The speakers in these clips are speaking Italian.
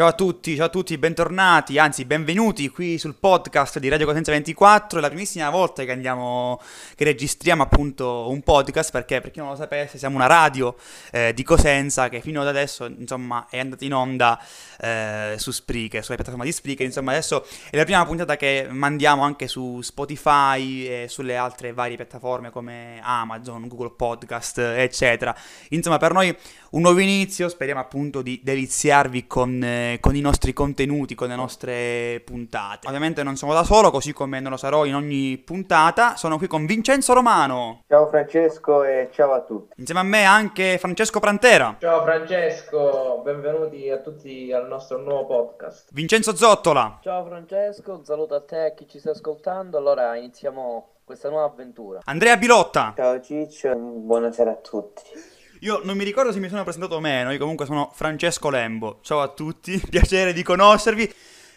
Ciao a tutti, ciao a tutti, bentornati, anzi benvenuti qui sul podcast di Radio Cosenza 24. È la primissima volta che andiamo, che registriamo appunto un podcast perché per chi non lo sapesse siamo una radio eh, di Cosenza che fino ad adesso insomma è andata in onda eh, su Spreaker, sulla piattaforma di Spreaker. Insomma adesso è la prima puntata che mandiamo anche su Spotify e sulle altre varie piattaforme come Amazon, Google Podcast eccetera. Insomma per noi un nuovo inizio, speriamo appunto di deliziarvi con, eh, con, i nostri contenuti, con le nostre puntate. Ovviamente non sono da solo, così come non lo sarò in ogni puntata, sono qui con Vincenzo Romano. Ciao Francesco e ciao a tutti. Insieme a me anche Francesco Prantera. Ciao Francesco, benvenuti a tutti al nostro nuovo podcast. Vincenzo Zottola. Ciao Francesco, un saluto a te e a chi ci sta ascoltando, allora iniziamo questa nuova avventura. Andrea Bilotta. Ciao Ciccio, buonasera a tutti. Io non mi ricordo se mi sono presentato o meno, io comunque sono Francesco Lembo. Ciao a tutti, piacere di conoscervi.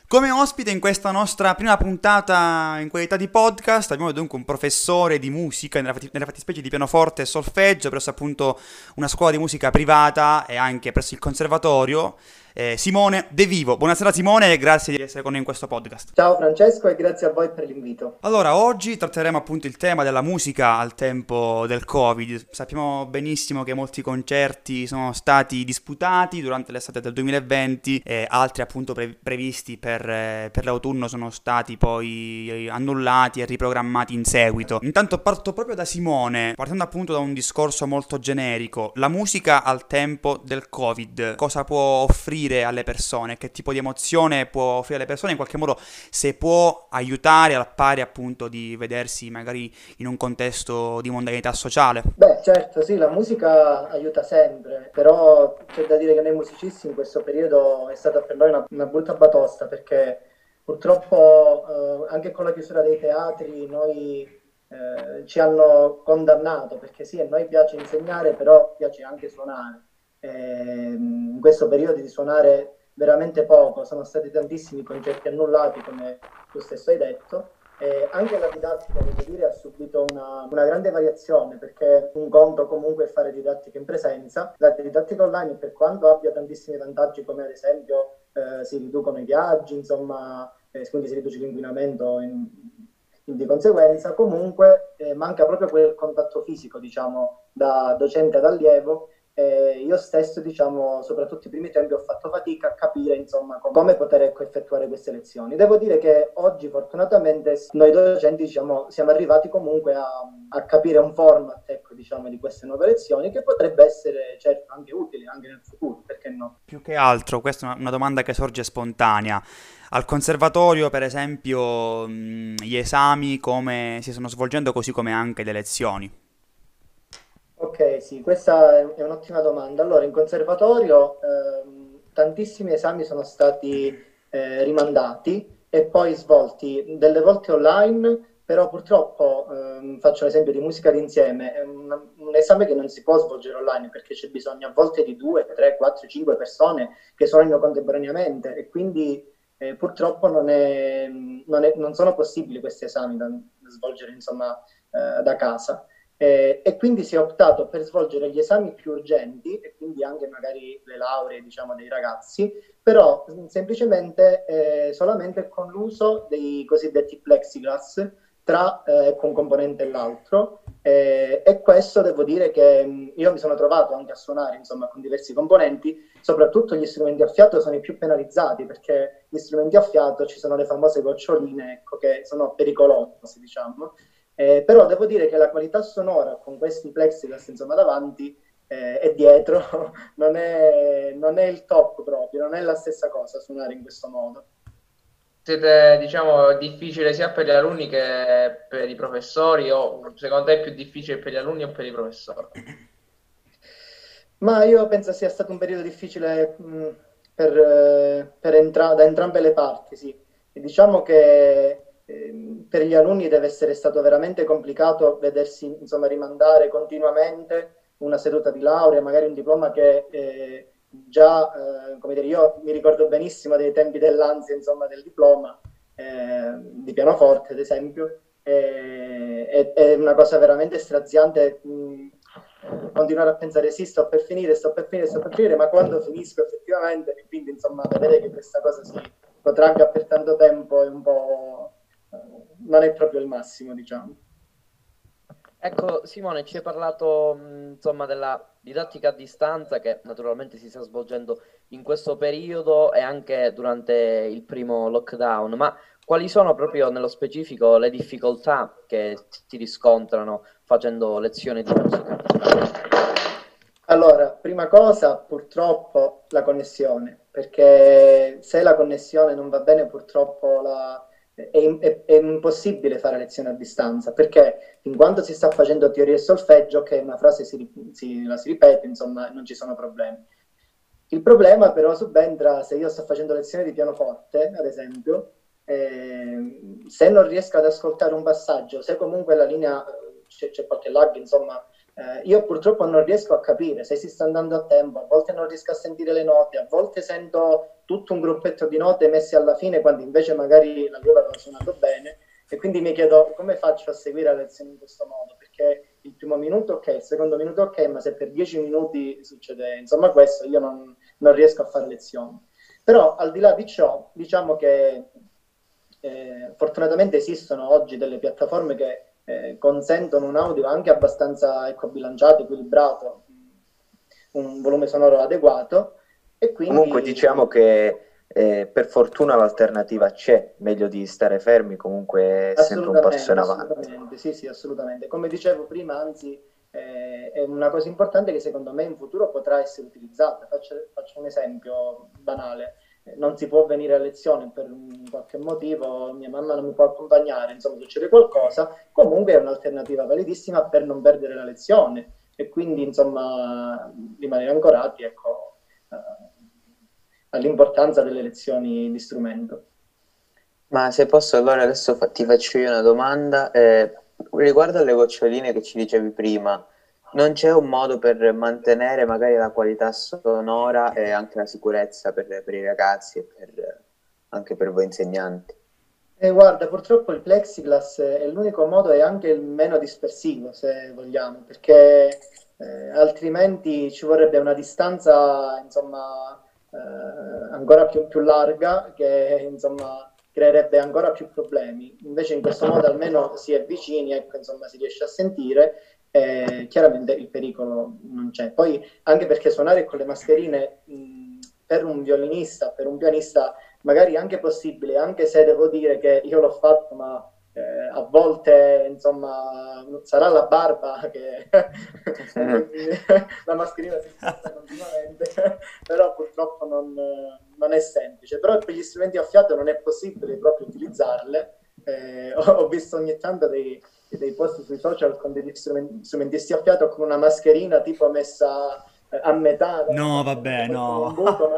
Come ospite in questa nostra prima puntata in qualità di podcast abbiamo dunque un professore di musica, nella, fatti- nella fattispecie di pianoforte e solfeggio, presso appunto una scuola di musica privata e anche presso il conservatorio eh, Simone De Vivo. Buonasera Simone e grazie di essere con noi in questo podcast. Ciao Francesco e grazie a voi per l'invito. Allora, oggi tratteremo appunto il tema della musica al tempo del Covid. Sappiamo benissimo che molti concerti sono stati disputati durante l'estate del 2020 e altri appunto pre- previsti per, eh, per l'autunno sono stati poi annullati e riprogrammati in seguito. Intanto parto proprio da Simone, partendo appunto da un discorso molto generico. La musica al tempo del Covid, cosa può offrire? Offrire alle persone, che tipo di emozione può offrire alle persone, in qualche modo se può aiutare al pari appunto di vedersi magari in un contesto di mondialità sociale. Beh certo sì, la musica aiuta sempre, però c'è da dire che noi musicisti in questo periodo è stata per noi una, una brutta batosta perché purtroppo eh, anche con la chiusura dei teatri noi eh, ci hanno condannato perché sì, a noi piace insegnare, però piace anche suonare Ehm, in questo periodo di suonare veramente poco, sono stati tantissimi concerti annullati come tu stesso hai detto. E anche la didattica, devo dire, ha subito una, una, grande variazione perché un conto comunque è fare didattica in presenza. La didattica online, per quanto abbia tantissimi vantaggi, come ad esempio eh, si riducono i viaggi, insomma, eh, quindi si riduce l'inquinamento in, in, di conseguenza, comunque eh, manca proprio quel contatto fisico, diciamo, da docente ad allievo eh, io stesso, diciamo, soprattutto i primi tempi ho fatto fatica a capire, insomma, come poter ecco, effettuare queste lezioni. Devo dire che oggi, fortunatamente, noi docenti, diciamo, siamo arrivati comunque a, a capire un format, ecco, diciamo, di queste nuove lezioni che potrebbe essere, certo, anche utile anche nel futuro, perché no? Più che altro, questa è una, domanda che sorge spontanea. Al conservatorio, per esempio, gli esami come si stanno svolgendo, così come anche le lezioni? Ok, sì, questa è un'ottima domanda. Allora, in conservatorio ehm, tantissimi esami sono stati eh, rimandati e poi svolti, delle volte online, però purtroppo, ehm, faccio l'esempio di musica d'insieme, è un, un, esame che non si può svolgere online perché c'è bisogno a volte di due, tre, quattro, cinque persone che suonano contemporaneamente e quindi eh, purtroppo non, è, non, è, non, sono possibili questi esami da, da svolgere insomma, eh, da casa. Eh, e quindi si è optato per svolgere gli esami più urgenti e quindi anche magari le lauree diciamo, dei ragazzi, però semplicemente eh, solamente con l'uso dei cosiddetti plexiglass tra eh, un componente e l'altro. Eh, e questo devo dire che mh, io mi sono trovato anche a suonare insomma con diversi componenti soprattutto gli strumenti a fiato sono i più penalizzati perché gli strumenti a fiato ci sono le famose goccioline ecco, che sono pericolose diciamo eh, però devo dire che la qualità sonora con questi plexiglass insomma davanti eh, e dietro non è, non è il top proprio, non è la stessa cosa suonare in questo modo. Siete, diciamo, difficile sia per gli alunni che per i professori o secondo te è più difficile per gli alunni o per i professori? Ma io penso sia stato un periodo difficile mh, per, per entra- da entrambe le parti, sì. E diciamo che Ehm, per gli alunni deve essere stato veramente complicato vedersi insomma, rimandare continuamente una seduta di laurea, magari un diploma che eh, già, eh, come dire, io mi ricordo benissimo dei tempi dell'ansia insomma, del diploma, eh, di pianoforte ad esempio, è, è, una cosa veramente straziante mh, continuare a pensare sì, sto per finire, sto per finire, sto per finire, ma quando finisco effettivamente, quindi insomma vedere che questa cosa si protragga per tanto tempo è un po'... Non è proprio il massimo, diciamo. Ecco, Simone, ci hai parlato insomma della didattica a distanza che naturalmente si sta svolgendo in questo periodo e anche durante il primo lockdown, ma quali sono proprio nello specifico le difficoltà che si riscontrano facendo lezioni di musica? Allora, prima cosa, purtroppo la connessione, perché se la connessione non va bene, purtroppo la, è, è, è, impossibile fare lezioni a distanza perché fin quando si sta facendo teoria e solfeggio, che una frase si, si, la si ripete, insomma, non ci sono problemi. Il problema però subentra se io sto facendo lezioni di pianoforte, ad esempio, eh, se non riesco ad ascoltare un passaggio, se comunque la linea c'è, c'è qualche lag, insomma, eh, io purtroppo non riesco a capire se si sta andando a tempo, a volte non riesco a sentire le note, a volte sento tutto un gruppetto di note messe alla fine quando invece magari la leva aveva suonato bene e quindi mi chiedo come faccio a seguire la lezione in questo modo, perché il primo minuto ok, il secondo minuto ok, ma se per dieci minuti succede insomma questo, io non, non riesco a fare lezioni. Però al di là di ciò, diciamo che eh, fortunatamente esistono oggi delle piattaforme che eh, consentono un audio anche abbastanza ecco, bilanciato, equilibrato, un volume sonoro adeguato. Quindi... Comunque diciamo che eh, per fortuna l'alternativa c'è, meglio di stare fermi, comunque è sempre un passo in avanti. Assolutamente, sì, sì, assolutamente. Come dicevo prima, anzi, eh, è una cosa importante che secondo me in futuro potrà essere utilizzata. Faccio, faccio un esempio banale non si può venire a lezione per qualche motivo, mia mamma non mi può accompagnare, insomma succede qualcosa, comunque è un'alternativa validissima per non perdere la lezione e quindi insomma rimanere ancorati ecco, all'importanza delle lezioni di strumento. Ma se posso allora adesso ti faccio io una domanda eh, riguardo alle goccioline che ci dicevi prima non c'è un modo per mantenere magari la qualità sonora e anche la sicurezza per, per i ragazzi e per, anche per voi insegnanti? Eh, guarda, purtroppo il plexiglass è l'unico modo e anche il meno dispersivo, se vogliamo, perché eh, altrimenti ci vorrebbe una distanza, insomma, eh, ancora più, più, larga che, insomma, creerebbe ancora più problemi. Invece in questo modo almeno si è vicini, ecco, insomma, si riesce a sentire eh, chiaramente il pericolo non c'è. Poi anche perché suonare con le mascherine mh, per un violinista, per un pianista, magari anche possibile, anche se devo dire che io l'ho fatto, ma eh, a volte insomma sarà la barba che la mascherina si sposta continuamente, però purtroppo non, non, è semplice. Però per gli strumenti a fiato non è possibile proprio utilizzarle. Eh, ho, visto ogni tanto dei dei post sui social con degli strumenti, strumentisti a fiato con una mascherina tipo messa a metà. No, vabbè, no.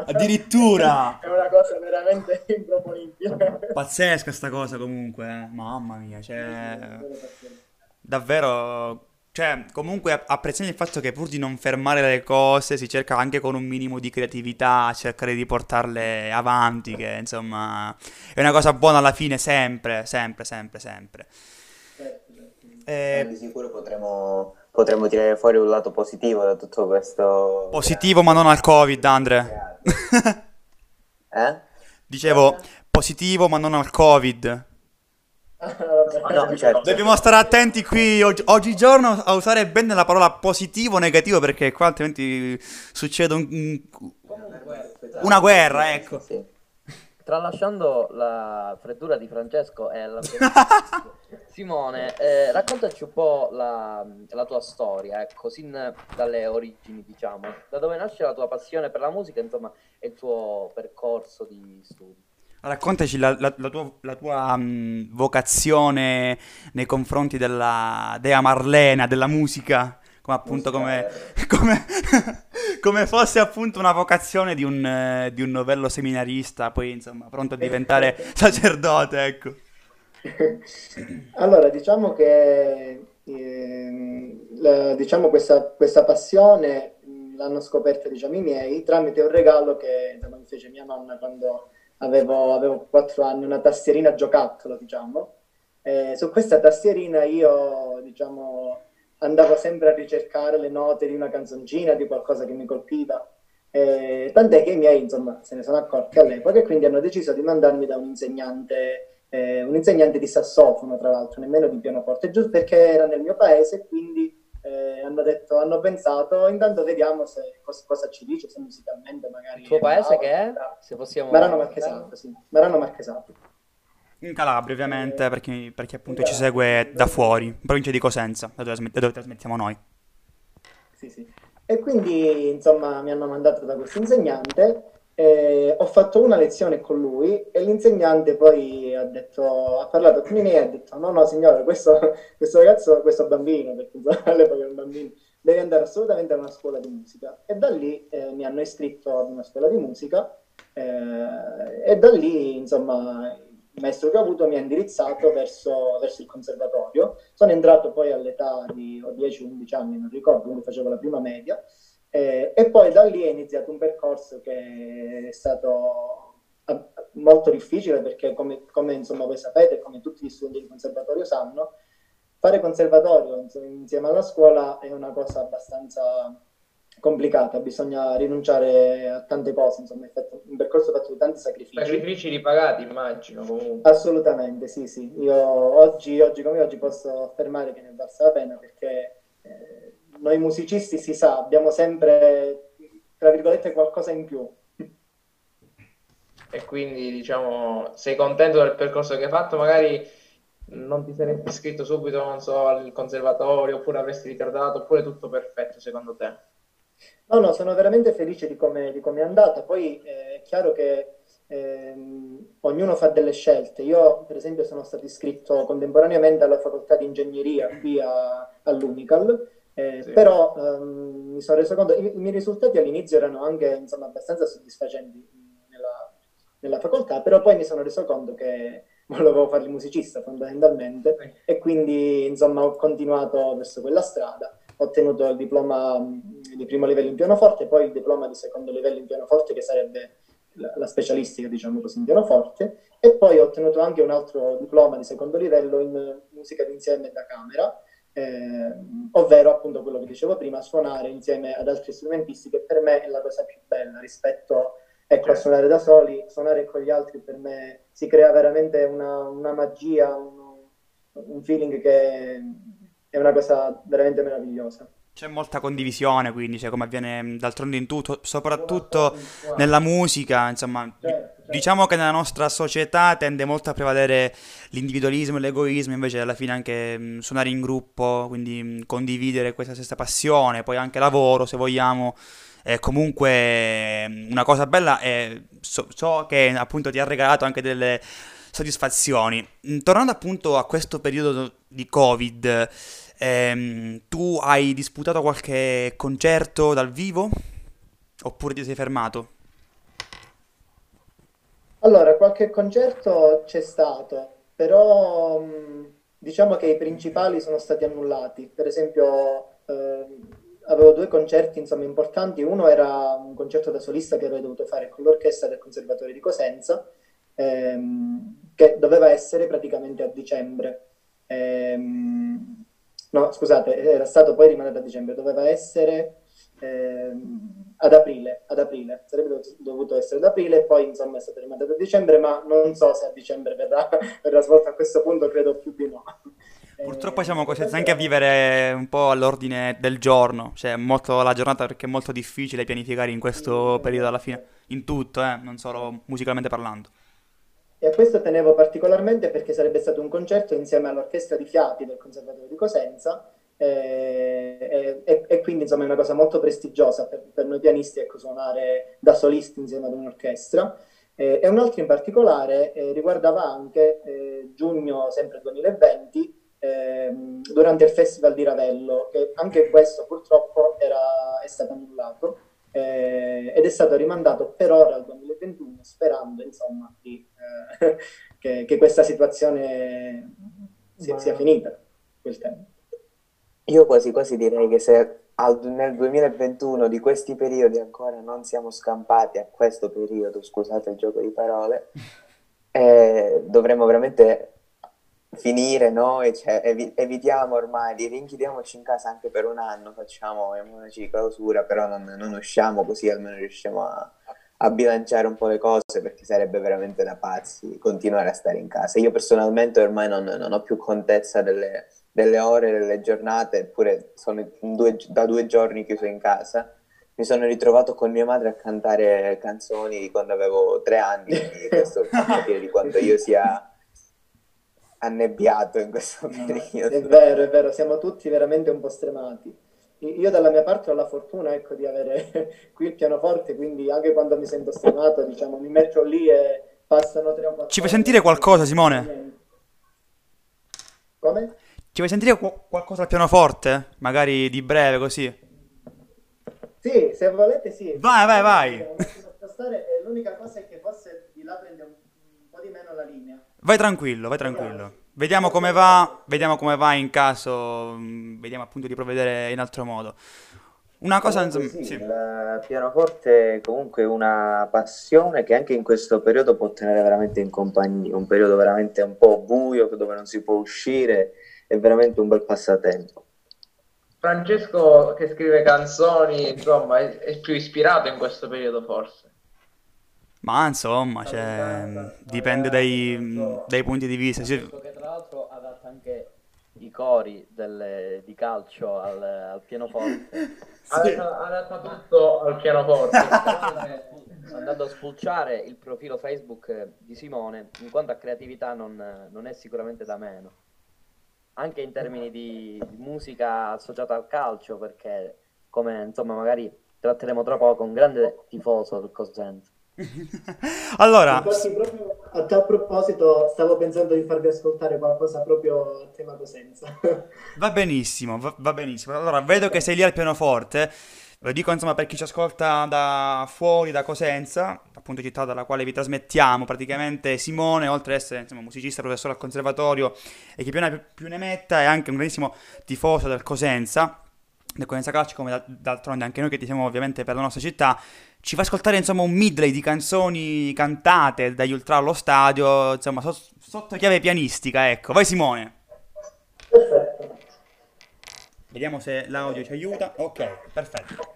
Addirittura! È una cosa veramente improponibile. Pazzesca sta cosa comunque, eh. mamma mia, cioè... Davvero... Cioè, comunque apprezziamo il fatto che pur di non fermare le cose si cerca anche con un minimo di creatività cercare di portarle avanti, che insomma è una cosa buona alla fine sempre, sempre, sempre, sempre. Eh, di sicuro potremo, potremo tirare fuori un lato positivo da tutto questo. Positivo, ma non al Covid, Andre. eh? Dicevo positivo, ma non al Covid. No, certo. Dobbiamo stare attenti qui oggi, oggigiorno a usare bene la parola positivo o negativo perché qua altrimenti succede un, una guerra, ecco. Sì. Tralasciando la freddura di Francesco e la Simone, eh, raccontaci un po' la, la, tua storia, ecco, sin dalle origini, diciamo, da dove nasce la tua passione per la musica, insomma, e il tuo percorso di studi. Raccontaci la, la, la tua, tua um, vocazione nei confronti della dea Marlena, della musica come appunto come, come, come, fosse appunto una vocazione di un, eh, di un novello seminarista, poi insomma pronto a diventare sacerdote, ecco. Allora, diciamo che eh, la, diciamo questa, questa, passione l'hanno scoperta diciamo, i miei tramite un regalo che insomma, mi fece mia mamma quando avevo, avevo 4 anni, una tastierina giocattolo, diciamo. Eh, su questa tastierina io, diciamo, andavo sempre a ricercare le note di una canzoncina, di qualcosa che mi colpiva. Eh, tant'è che i miei, insomma, se ne sono accorti all'epoca e quindi hanno deciso di mandarmi da un insegnante, eh, un insegnante di sassofono, tra l'altro, nemmeno di pianoforte, giusto perché era nel mio paese, quindi eh, hanno detto, hanno pensato, intanto vediamo se, cosa, cosa, ci dice, se musicalmente magari... Il tuo paese che è? Se possiamo... Marano Marchesato, sì. Marano Marchesato. In Calabria, ovviamente, perché, perché appunto ci segue da fuori, in provincia di Cosenza, da dove, da dove trasmettiamo noi. Sì, sì. E quindi, insomma, mi hanno mandato da questo insegnante. Eh, ho fatto una lezione con lui e l'insegnante poi ha, detto, ha parlato con miei e ha detto no, no signore, questo, questo ragazzo, questo bambino, perché all'epoca era un bambino, deve andare assolutamente a una scuola di musica. E da lì eh, mi hanno iscritto ad una scuola di musica eh, e da lì, insomma, maestro che ho avuto mi ha indirizzato verso, verso il conservatorio. Sono entrato poi all'età di 10-11 anni, non ricordo, quindi facevo la prima media. Eh, e poi da lì è iniziato un percorso che è stato molto difficile perché come, come insomma, voi sapete, come tutti gli studenti di conservatorio sanno, fare conservatorio insieme alla scuola è una cosa abbastanza complicata, bisogna rinunciare a tante cose, insomma, è fatto, un percorso fatto di tanti sacrifici. Sacrifici ripagati, immagino, comunque. Assolutamente, sì, sì. Io oggi, oggi come oggi posso affermare che ne basta la pena perché eh, noi musicisti, si sa, abbiamo sempre, tra virgolette, qualcosa in più. E quindi, diciamo, sei contento del percorso che hai fatto? Magari non ti saresti iscritto subito, non so, al conservatorio, oppure avresti ritardato, oppure tutto perfetto, secondo te? No, no, sono veramente felice di come, di come è andata. Poi eh, è chiaro che ehm, ognuno fa delle scelte. Io, per esempio, sono stato iscritto contemporaneamente alla facoltà di ingegneria qui a, all'Unical, eh, sì. però ehm, mi sono reso conto, i, i, miei risultati all'inizio erano anche insomma, abbastanza soddisfacenti nella, nella, facoltà, però poi mi sono reso conto che volevo fare il musicista fondamentalmente e quindi insomma ho continuato verso quella strada ho ottenuto il diploma di primo livello in pianoforte, poi il diploma di secondo livello in pianoforte, che sarebbe la, la specialistica, diciamo così, in pianoforte, e poi ho ottenuto anche un altro diploma di secondo livello in musica d'insieme da camera, eh, ovvero appunto quello che dicevo prima, suonare insieme ad altri strumentisti, che per me è la cosa più bella rispetto ecco, a suonare da soli, suonare con gli altri per me si crea veramente una, una magia, un, un feeling che è una cosa veramente meravigliosa. C'è molta condivisione, quindi, cioè, come avviene d'altronde in tutto, soprattutto nella musica, insomma, certo, certo. diciamo che nella nostra società tende molto a prevalere l'individualismo e l'egoismo, invece alla fine anche mh, suonare in gruppo, quindi mh, condividere questa stessa passione, poi anche lavoro, se vogliamo, è comunque una cosa bella e so, so che appunto ti ha regalato anche delle soddisfazioni. Tornando appunto a questo periodo di Covid, Ehm, tu hai disputato qualche concerto dal vivo? Oppure ti sei fermato? Allora, qualche concerto c'è stato, però diciamo che i principali sono stati annullati. Per esempio, eh, avevo due concerti insomma, importanti. Uno era un concerto da solista che avrei dovuto fare con l'orchestra del Conservatorio di Cosenza, ehm, che doveva essere praticamente a dicembre. Ehm, no scusate, era stato poi rimandato a dicembre, doveva essere ehm, ad aprile, ad aprile, sarebbe dovuto essere ad aprile, poi insomma è stato rimandato a dicembre, ma non so se a dicembre verrà, verrà svolto a questo punto, credo più di no. Purtroppo siamo costretti anche a vivere un po' all'ordine del giorno, cioè molto la giornata perché è molto difficile pianificare in questo periodo alla fine, in tutto, eh, non solo musicalmente parlando. E a questo tenevo particolarmente perché sarebbe stato un concerto insieme all'orchestra di fiati del Conservatorio di Cosenza eh, e, e, quindi insomma è una cosa molto prestigiosa per, per, noi pianisti ecco, suonare da solisti insieme ad un'orchestra. Eh, e un altro in particolare eh, riguardava anche eh, giugno sempre 2020 ehm, durante il Festival di Ravello, che anche questo purtroppo era, è stato annullato eh, ed è stato rimandato per ora al 2021 sperando insomma di, eh, che, che, questa situazione sia, sia finita quel tempo. Io quasi quasi direi che se al, nel 2021 di questi periodi ancora non siamo scampati a questo periodo, scusate il gioco di parole, eh, dovremmo veramente finire noi, cioè, evi- evitiamo ormai, rinchiudiamoci in casa anche per un anno, facciamo una clausura, però non, non, usciamo così almeno riusciamo a, a, bilanciare un po' le cose perché sarebbe veramente da pazzi continuare a stare in casa. Io personalmente ormai non, non ho più contezza delle, delle, ore, delle giornate, eppure sono due, da due giorni chiuso in casa. Mi sono ritrovato con mia madre a cantare canzoni di quando avevo tre anni, questo per dire di quanto io sia annebbiato in questo periodo. È vero, è vero, siamo tutti veramente un po' stremati. Io dalla mia parte ho la fortuna ecco, di avere qui il pianoforte, quindi anche quando mi sento stremato, diciamo, mi metto lì e passano tre o quattro... Ci fai sentire qualcosa, Simone? Come? Ci vuoi sentire qu- qualcosa al pianoforte? Magari di breve, così? Sì, se volete sì. Vai, vai, vai. L'unica cosa è che forse di là prende un po' di meno la linea. Vai tranquillo, vai tranquillo. Vediamo come va, vediamo come va in caso, mm, vediamo appunto di provvedere in altro modo. Una cosa, insomma, sì, sì. il pianoforte è comunque una passione che anche in questo periodo può tenere veramente in compagnia, un periodo veramente un po' buio dove non si può uscire, è veramente un bel passatempo. Francesco che scrive canzoni, insomma, è, è più ispirato in questo periodo forse. Ma insomma, cioè, dipende dai, dai, punti di vista. Sì. Che tra l'altro adatta anche i cori del, di calcio al, al pianoforte. Sì. Adatta tutto al pianoforte. Andando a spulciare il profilo Facebook di Simone, in quanto a creatività non, non è sicuramente da meno. Anche in termini di, di musica associata al calcio, perché come insomma magari tratteremo tra poco, un grande tifoso del Cosenza. allora, Infatti, proprio a tal proposito, stavo pensando di farvi ascoltare qualcosa proprio a tema Cosenza. va benissimo, va, va, benissimo. Allora, vedo che sei lì al pianoforte. Lo dico insomma per chi ci ascolta da fuori, da Cosenza, appunto città dalla quale vi trasmettiamo. Praticamente Simone, oltre ad essere insomma, musicista, professore al conservatorio e chi più ne, più ne metta, è anche un grandissimo tifoso del Cosenza del Cosenza Calcio, come d'altronde anche noi che ti siamo ovviamente per la nostra città, ci fa ascoltare insomma un medley di canzoni cantate dagli ultra allo stadio, insomma so- sotto chiave pianistica, ecco. Vai Simone. Perfetto. Vediamo se l'audio ci aiuta. Ok, perfetto.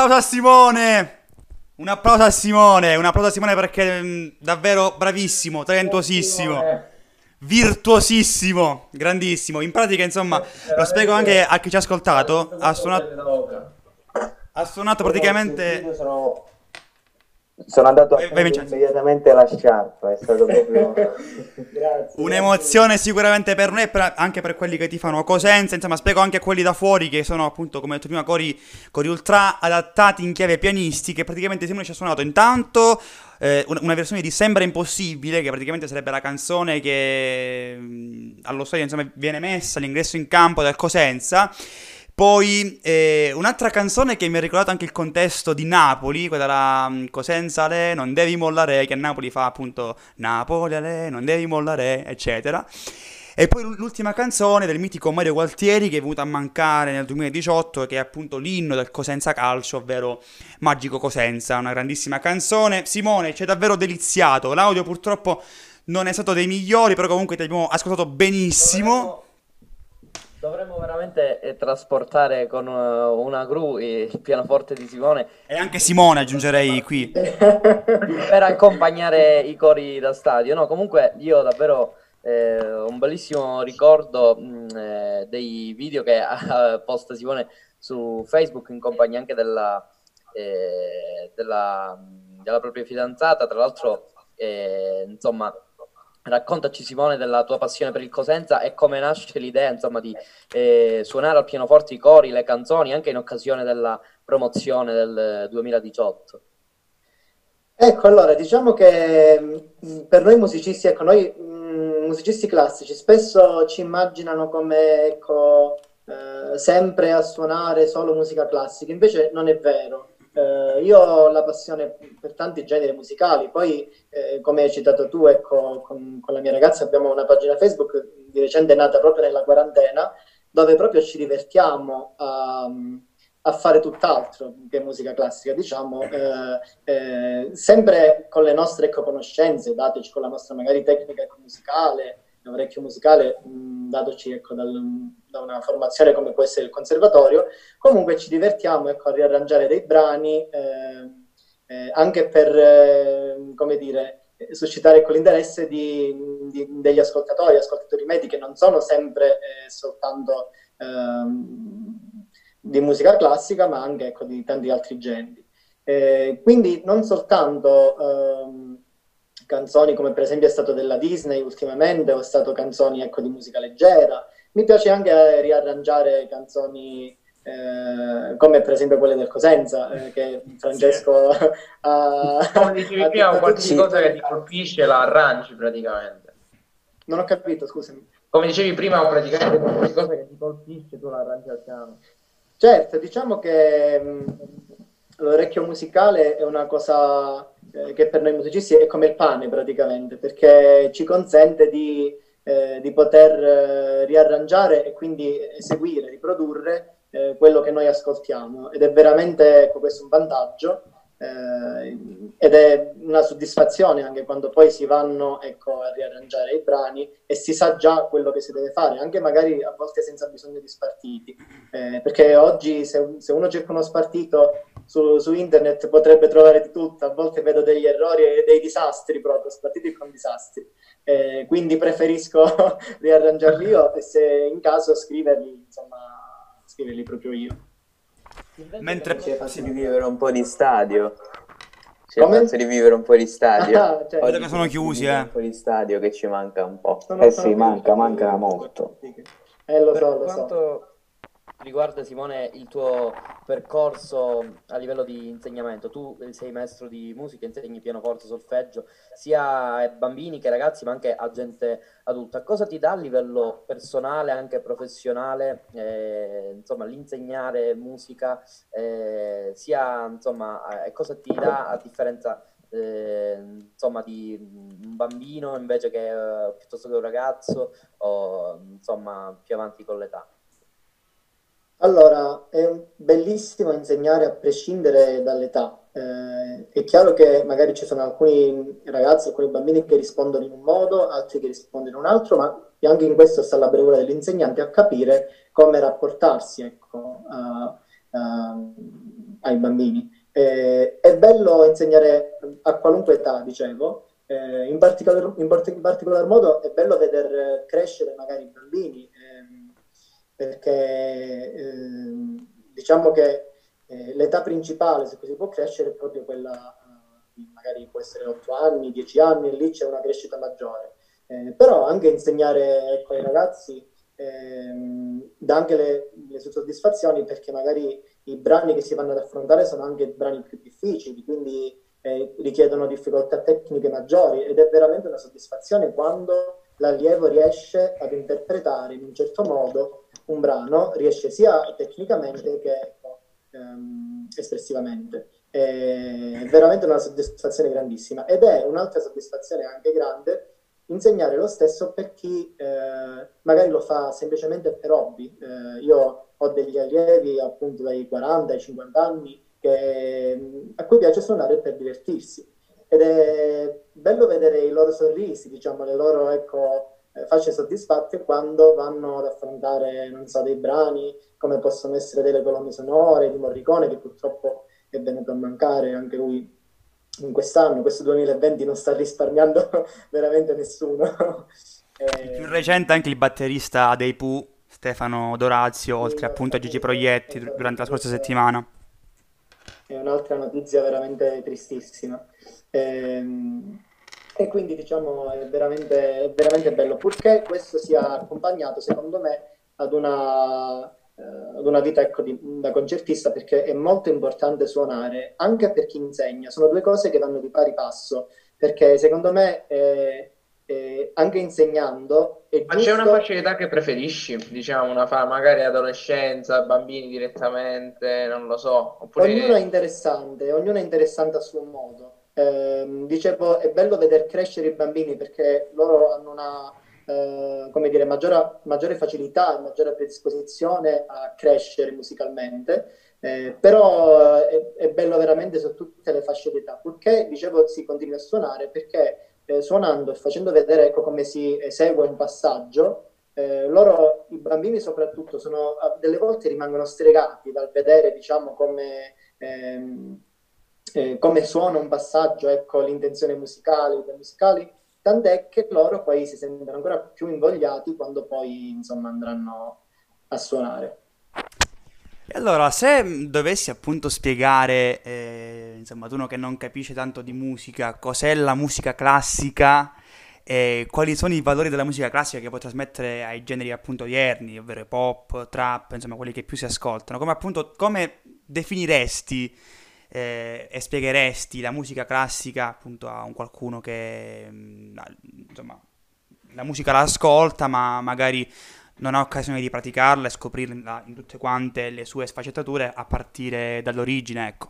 Applauso a Simone! Un applauso a Simone, un applauso a Simone perché è mm, davvero bravissimo, talentuosissimo, virtuosissimo, grandissimo. In pratica, insomma, lo spiego anche a chi ci ha ascoltato, ha suonato, ha suonato praticamente... Sono andato a Vai, immediatamente la sciarpa, è stato proprio... Grazie. Un'emozione sicuramente per noi e per- anche per quelli che ti fanno Cosenza, insomma spiego anche a quelli da fuori che sono appunto come ho detto prima cori, cori ultra adattati in chiave pianistica, praticamente Simone ci ha suonato intanto eh, una, una versione di Sembra Impossibile che praticamente sarebbe la canzone che mh, allo stadio insomma viene messa all'ingresso in campo del Cosenza poi eh, un'altra canzone che mi ha ricordato anche il contesto di Napoli, quella la um, Cosenza Le, non devi mollare, che a Napoli fa appunto Napoli Ale, non devi mollare, eccetera. E poi l'ultima canzone del mitico Mario Gualtieri che è venuta a mancare nel 2018, che è appunto l'inno del Cosenza Calcio, ovvero Magico Cosenza, una grandissima canzone. Simone, ci hai davvero deliziato. L'audio purtroppo non è stato dei migliori, però comunque ti abbiamo ascoltato benissimo. Dovremmo, veramente eh, trasportare con uh, una gru il pianoforte di Simone E anche Simone aggiungerei qui. per accompagnare i cori da stadio. No, comunque io davvero eh, un bellissimo ricordo mh, eh, dei video che ha posta Simone su Facebook in compagnia anche della, eh, della, della propria fidanzata. Tra l'altro, eh, insomma, raccontaci Simone della tua passione per il Cosenza e come nasce l'idea, insomma, di eh, suonare al pianoforte i cori, le canzoni, anche in occasione della promozione del 2018. Ecco, allora, diciamo che mh, per noi musicisti, ecco, noi mh, musicisti classici spesso ci immaginano come, ecco, eh, sempre a suonare solo musica classica, invece non è vero. Eh, io ho la passione per tanti generi musicali, poi eh, come hai citato tu, ecco, con, con la mia ragazza abbiamo una pagina Facebook di recente nata proprio nella quarantena, dove proprio ci divertiamo a, a fare tutt'altro che musica classica, diciamo, eh, eh, sempre con le nostre ecco, conoscenze, dateci con la nostra magari tecnica musicale, orecchio musicale, mh, datoci ecco, dal, da una formazione come può essere il conservatorio, comunque ci divertiamo ecco, a riarrangiare dei brani eh, eh, anche per, eh, come dire, suscitare ecco, l'interesse di, di, degli ascoltatori, ascoltatori medi che non sono sempre eh, soltanto ehm, di musica classica, ma anche ecco, di tanti altri generi. Eh, quindi non soltanto ehm, canzoni come per esempio è stato della Disney ultimamente, o è stato canzoni ecco, di musica leggera, mi piace anche riarrangiare canzoni eh, come per esempio quelle del Cosenza, eh, che Francesco ha... Come dicevi prima, sì. cosa che ti colpisce la arrangi praticamente. Non ho capito, scusami. Come dicevi prima, praticamente qualche cosa che ti colpisce tu la arrangi al piano. Certo, diciamo che mh, l'orecchio musicale è una cosa eh, che per noi musicisti è come il pane praticamente, perché ci consente di, eh, di poter eh, riarrangiare e quindi eseguire, riprodurre eh, quello che noi ascoltiamo. Ed è veramente ecco, questo un vantaggio ed è una soddisfazione anche quando poi si vanno ecco, a riarrangiare i brani e si sa già quello che si deve fare, anche magari a volte senza bisogno di spartiti, Eh, perché oggi se, se uno cerca uno spartito su, su internet potrebbe trovare di tutto, a volte vedo degli errori e dei disastri proprio, spartiti con disastri, Eh, quindi preferisco riarrangiarli io e se in caso scriverli, insomma, scriverli proprio io. Mentre Ci hai fatto rivivere un po' di stadio. Ci hai Come? fatto rivivere un po' di stadio. Ah, cioè, Vedo che sono chiusi, eh. Un po' di stadio che ci manca un po'. sono- Eh sì, manca, manca molto. Eh, lo Per so, lo so. Riguarda Simone il tuo percorso a livello di insegnamento, tu sei maestro di musica, insegni pianoforte, solfeggio, sia ai bambini che ragazzi, ma anche a gente adulta. Cosa ti dà a livello personale, anche professionale, eh, insomma, l'insegnare musica, eh, sia, insomma, eh, cosa ti dà a differenza eh, insomma, di un bambino invece che eh, piuttosto che un ragazzo o insomma più avanti con l'età? Allora, è bellissimo insegnare a prescindere dall'età. Eh, è chiaro che magari ci sono alcuni ragazzi, alcuni bambini che rispondono in un modo, altri che rispondono in un altro, ma anche in questo sta la bravura dell'insegnante a capire come rapportarsi, ecco, a- a- ai bambini. Eh, è bello insegnare a qualunque età, dicevo, eh, in particolar, in part- in particolar modo è bello veder crescere magari i bambini, perché ehm, diciamo che eh, l'età principale su cui si può crescere è proprio quella, eh, magari può essere 8 anni, 10 anni, e lì c'è una crescita maggiore. Eh, però anche insegnare ecco, ai ragazzi ehm, dà anche le, le sue soddisfazioni perché magari i brani che si vanno ad affrontare sono anche brani più difficili, quindi eh, richiedono difficoltà tecniche maggiori ed è veramente una soddisfazione quando l'allievo riesce ad interpretare in un certo modo un brano, riesce sia tecnicamente che ehm, espressivamente. È veramente una soddisfazione grandissima ed è un'altra soddisfazione anche grande insegnare lo stesso per chi eh, magari lo fa semplicemente per hobby. Eh, io ho degli allievi appunto dai 40 ai 50 anni che, a cui piace suonare per divertirsi ed è bello vedere i loro sorrisi, diciamo, le loro ecco, eh, facce soddisfatte quando vanno ad affrontare, non so, dei brani come possono essere delle colonne sonore di Morricone che purtroppo è venuto a mancare anche lui in quest'anno, questo 2020 non sta risparmiando veramente nessuno. e... Più recente anche il batterista dei Pooh, Stefano Dorazio, sì, oltre appunto a Gigi Proietti durante la scorsa settimana. È un'altra notizia veramente tristissima. Ehm, e quindi diciamo è veramente, è veramente bello, purché questo sia accompagnato secondo me ad una eh, ad una vita ecco, di, da concertista perché è molto importante suonare anche per chi insegna. Sono due cose che vanno di pari passo perché secondo me eh, eh, anche insegnando è Ma c'è una età che preferisci? Diciamo una fa magari adolescenza, bambini direttamente, non lo so. Oppure... Ognuno è interessante, ognuno è interessante a suo modo. Eh, dicevo, è bello vedere crescere i bambini perché loro hanno una eh, come dire, maggiore, maggiore facilità e maggiore predisposizione a crescere musicalmente, eh, però è, è, bello veramente su tutte le fasce d'età, purché, dicevo, si continui a suonare, perché eh, suonando e facendo vedere ecco, come si esegue un passaggio, eh, loro, i bambini soprattutto, sono, delle volte rimangono stregati dal vedere, diciamo, come... Ehm, eh, come suona un passaggio, ecco, l'intenzione musicale, le musicali, tant'è che loro poi si sentono ancora più invogliati quando poi insomma andranno a suonare. E allora, se dovessi appunto spiegare, eh, insomma, tu uno che non capisce tanto di musica, cos'è la musica classica e quali sono i valori della musica classica che può trasmettere ai generi appunto odierni, ovvero pop, trap, insomma, quelli che più si ascoltano, come appunto, come definiresti eh, e spiegheresti la musica classica appunto a un qualcuno che mm, insomma la musica la ascolta ma magari non ha occasione di praticarla e scoprirla in tutte quante le sue sfaccettature a partire dall'origine, ecco.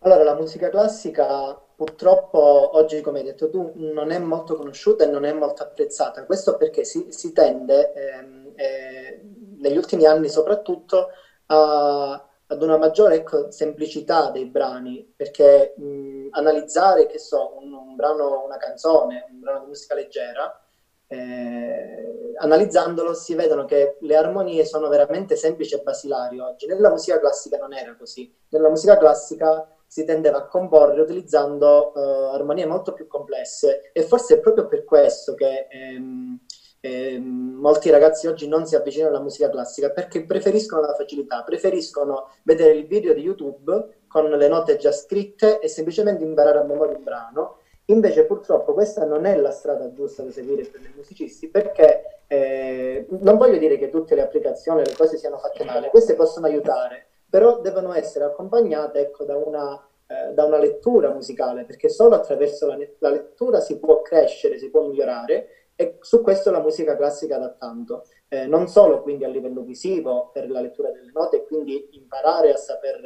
Allora, la musica classica purtroppo oggi, come hai detto tu, non è molto conosciuta e non è molto apprezzata. Questo perché si, si tende, ehm, eh, negli ultimi anni soprattutto, a ad una maggiore ecco, semplicità dei brani, perché mh, analizzare, che so, un, un, brano, una canzone, un brano di musica leggera, eh, analizzandolo si vedono che le armonie sono veramente semplici e basilari oggi. Nella musica classica non era così. Nella musica classica si tendeva a comporre utilizzando uh, armonie molto più complesse e forse è proprio per questo che ehm, eh, molti ragazzi oggi non si avvicinano alla musica classica perché preferiscono la facilità, preferiscono vedere il video di YouTube con le note già scritte e semplicemente imparare a memoria un brano. Invece purtroppo questa non è la strada giusta da seguire per i musicisti perché eh, non voglio dire che tutte le applicazioni, le cose siano fatte male, queste possono aiutare, però devono essere accompagnate ecco, da, una, eh, da una lettura musicale perché solo attraverso la, la lettura si può crescere, si può migliorare e su questo la musica classica dà tanto, eh, non solo quindi a livello visivo per la lettura delle note e quindi imparare a saper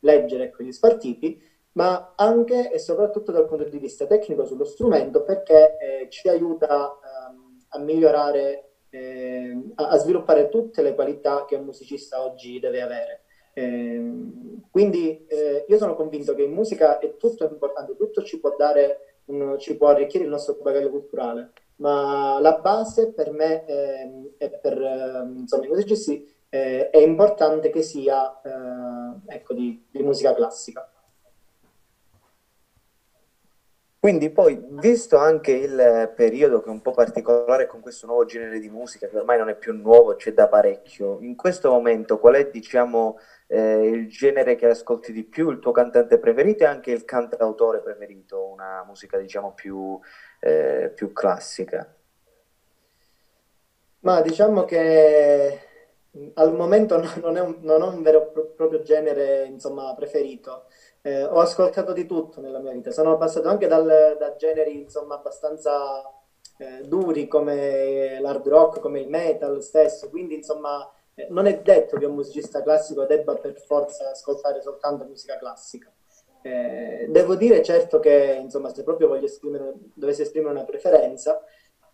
leggere quegli spartiti, ma anche e soprattutto dal punto di vista tecnico sullo strumento perché eh, ci aiuta ehm, a migliorare, eh, a, a, sviluppare tutte le qualità che un musicista oggi deve avere. Ehm, quindi eh, io sono convinto che in musica è tutto importante, tutto ci può dare, un, ci può arricchire il nostro bagaglio culturale ma la base per me eh, e per eh, insomma, i musicisti eh, è importante che sia eh, ecco, di, di musica classica. Quindi poi, visto anche il periodo che è un po' particolare con questo nuovo genere di musica, che ormai non è più nuovo, c'è da parecchio, in questo momento qual è, diciamo, eh, il genere che ascolti di più, il tuo cantante preferito e anche il cantautore preferito, una musica, diciamo, più eh, più classica? Ma diciamo che al momento non, un, non ho un vero e proprio genere insomma, preferito. Eh, ho ascoltato di tutto nella mia vita, sono passato anche dal, da generi insomma, abbastanza eh, duri come l'hard rock, come il metal stesso, quindi insomma non è detto che un musicista classico debba per forza ascoltare soltanto musica classica. Eh, devo dire certo che, insomma, se proprio esprimere, dovessi esprimere una preferenza,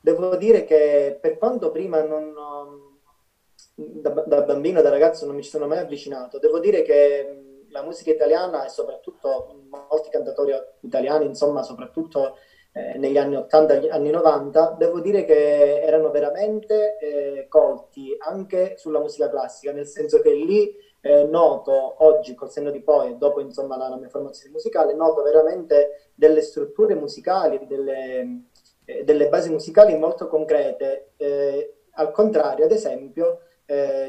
devo dire che per quanto prima non, da, da, bambino, da ragazzo non mi ci sono mai avvicinato, devo dire che la musica italiana e soprattutto molti cantatori italiani, insomma, soprattutto eh, negli anni 80 anni 90, devo dire che erano veramente eh, colti anche sulla musica classica, nel senso che lì eh, noto oggi col senno di poi dopo insomma la, la, mia formazione musicale, noto veramente delle strutture musicali, delle, eh, delle basi musicali molto concrete, eh, al contrario ad esempio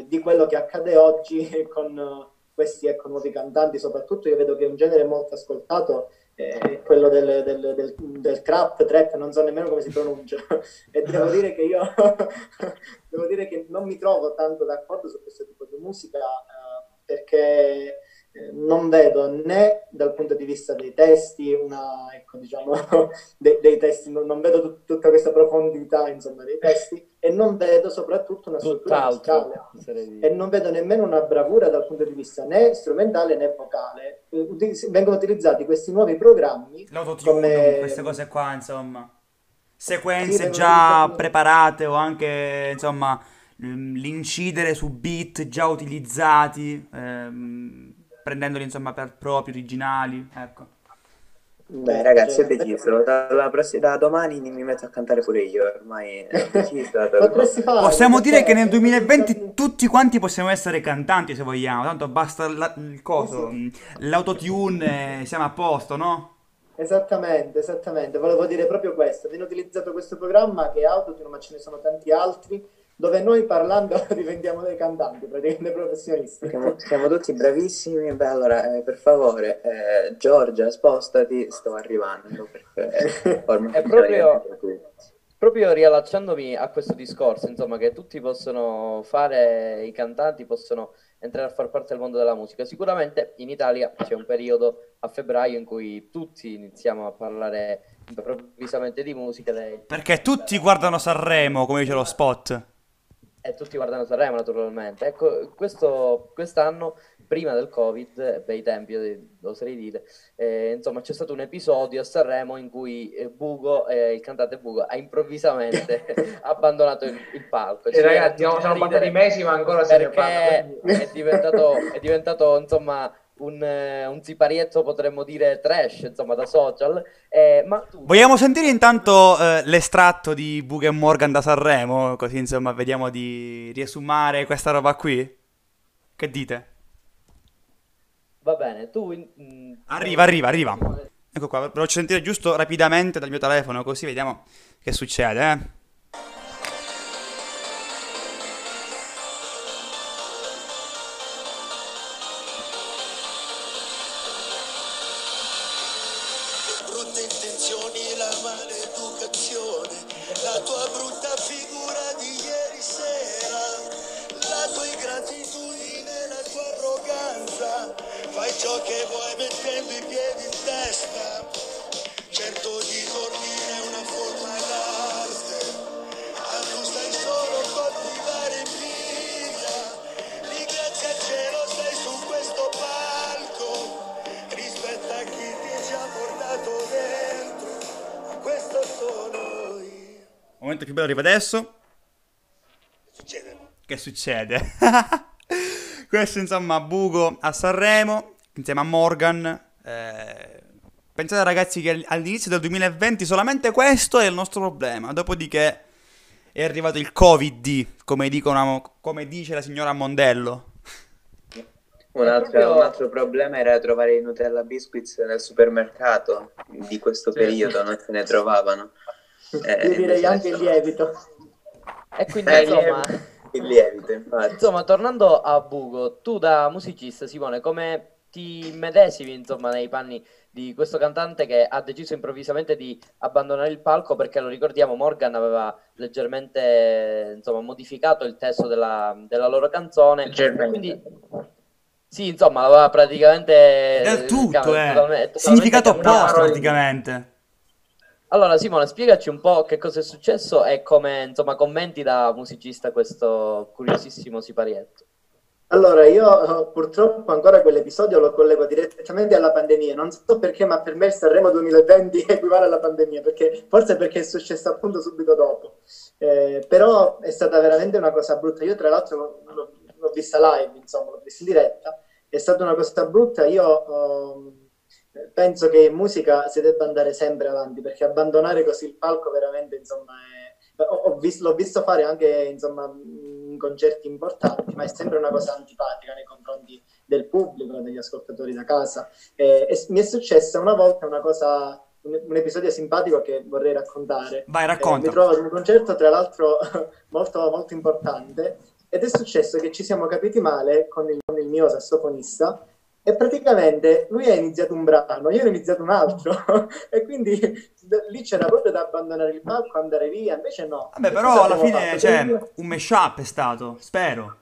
di quello che accade oggi con questi ecco, nuovi cantanti, soprattutto io vedo che è un genere molto ascoltato eh, quello del, del, del, del, trap, trap, non so nemmeno come si pronuncia. e devo dire che io devo dire che non mi trovo tanto d'accordo su questo tipo di musica eh, perché eh, non vedo né dal punto di vista dei testi una, ecco, diciamo, dei, dei, testi, non, non vedo tut, tutta questa profondità, insomma, dei testi e non vedo soprattutto una struttura musicale e non vedo nemmeno una bravura dal punto di vista né strumentale né vocale. Util- vengono utilizzati questi nuovi programmi L'autotune, come... queste cose qua, insomma. Sequenze sì, già preparate o anche, insomma, l'incidere su beat già utilizzati. Ehm prendendoli insomma per propri, originali, ecco. Beh ragazzi, è deciso, da, prossima, da domani mi metto a cantare pure io, ormai è deciso. possiamo dire che nel 2020 tutti quanti possiamo essere cantanti se vogliamo, tanto basta la, il coso, l'autotune, siamo a posto, no? Esattamente, esattamente, volevo dire proprio questo, viene utilizzato questo programma che è Autotune, ma ce ne sono tanti altri, dove noi parlando diventiamo dei cantanti, praticamente professionisti. Siamo, siamo tutti bravissimi. Beh, allora, eh, per favore, eh, Giorgia, spostati, sto arrivando. Perché è proprio, proprio riallacciandomi a questo discorso, insomma, che tutti possono fare, i cantanti possono entrare a far parte del mondo della musica. Sicuramente in Italia c'è un periodo a febbraio in cui tutti iniziamo a parlare improvvisamente di musica. Perché tutti guardano Sanremo, come dice lo spot e tutti guardano Sanremo naturalmente. Ecco, questo, quest'anno, prima del Covid, bei tempi, oserei dire, eh, insomma c'è stato un episodio a Sanremo in cui eh, Bugo, eh, il cantante Bugo, ha improvvisamente abbandonato il, il palco. E ragazzi, sono passati mesi ma ancora se ne parla. È diventato, è diventato, insomma un, eh, un siparietto potremmo dire trash insomma da social. Eh, ma tu... vogliamo sentire intanto eh, l'estratto di Bughe Morgan da Sanremo? Così insomma vediamo di riesumare questa roba qui. Che dite? va bene tu in... Mm, arriva arriva arriva. Ecco qua ve lo faccio sentire giusto rapidamente dal mio telefono così vediamo che succede eh arriva adesso. Che succede? Che succede? Questo insomma Bugo a Sanremo insieme a Morgan. Eh, pensate ragazzi che all'inizio del 2020 solamente questo è il nostro problema. Dopodiché è arrivato il Covid, come, dicono, come dice la signora Mondello. Un altro, un altro, problema era trovare i Nutella Biscuits nel supermercato di questo periodo, non se ne trovavano. Eh, Io direi anche il lievito. E quindi eh, insomma... Il lievito, infatti. Insomma, tornando a Bugo, tu da musicista, Simone, come ti medesimi insomma nei panni di questo cantante che ha deciso improvvisamente di abbandonare il palco perché lo ricordiamo Morgan aveva leggermente insomma modificato il testo della, della loro canzone. Quindi sì insomma aveva praticamente del tutto eh, totalmente, significato opposto praticamente allora, Simone, spiegaci un po' che cosa è successo e come, insomma, commenti da musicista questo curiosissimo siparietto. Allora, io eh, purtroppo ancora quell'episodio lo collego direttamente alla pandemia. Non so perché, ma per me il Sanremo 2020 equivale alla pandemia, perché, forse perché è successo appunto subito dopo. Eh, però è stata veramente una cosa brutta. Io, tra l'altro, l'ho, l'ho vista live, insomma, l'ho vista in diretta. È stata una cosa brutta. Io eh, penso che in musica si debba andare sempre avanti, perché abbandonare così il palco veramente, insomma, è... ho, visto, l'ho visto fare anche, insomma concerti importanti, ma è sempre una cosa antipatica nei confronti del pubblico, degli ascoltatori da casa. E, e mi è successa una volta una cosa, un, un, episodio simpatico che vorrei raccontare. Vai, racconta. Eh, mi trovo ad un concerto, tra l'altro, molto, molto importante, ed è successo che ci siamo capiti male con il, con il mio sassofonista e praticamente lui ha iniziato un brano, io ho iniziato un altro e quindi lì c'era proprio da abbandonare il palco, andare via, invece no. Vabbè, però alla fine, cioè, un mashup è stato, spero.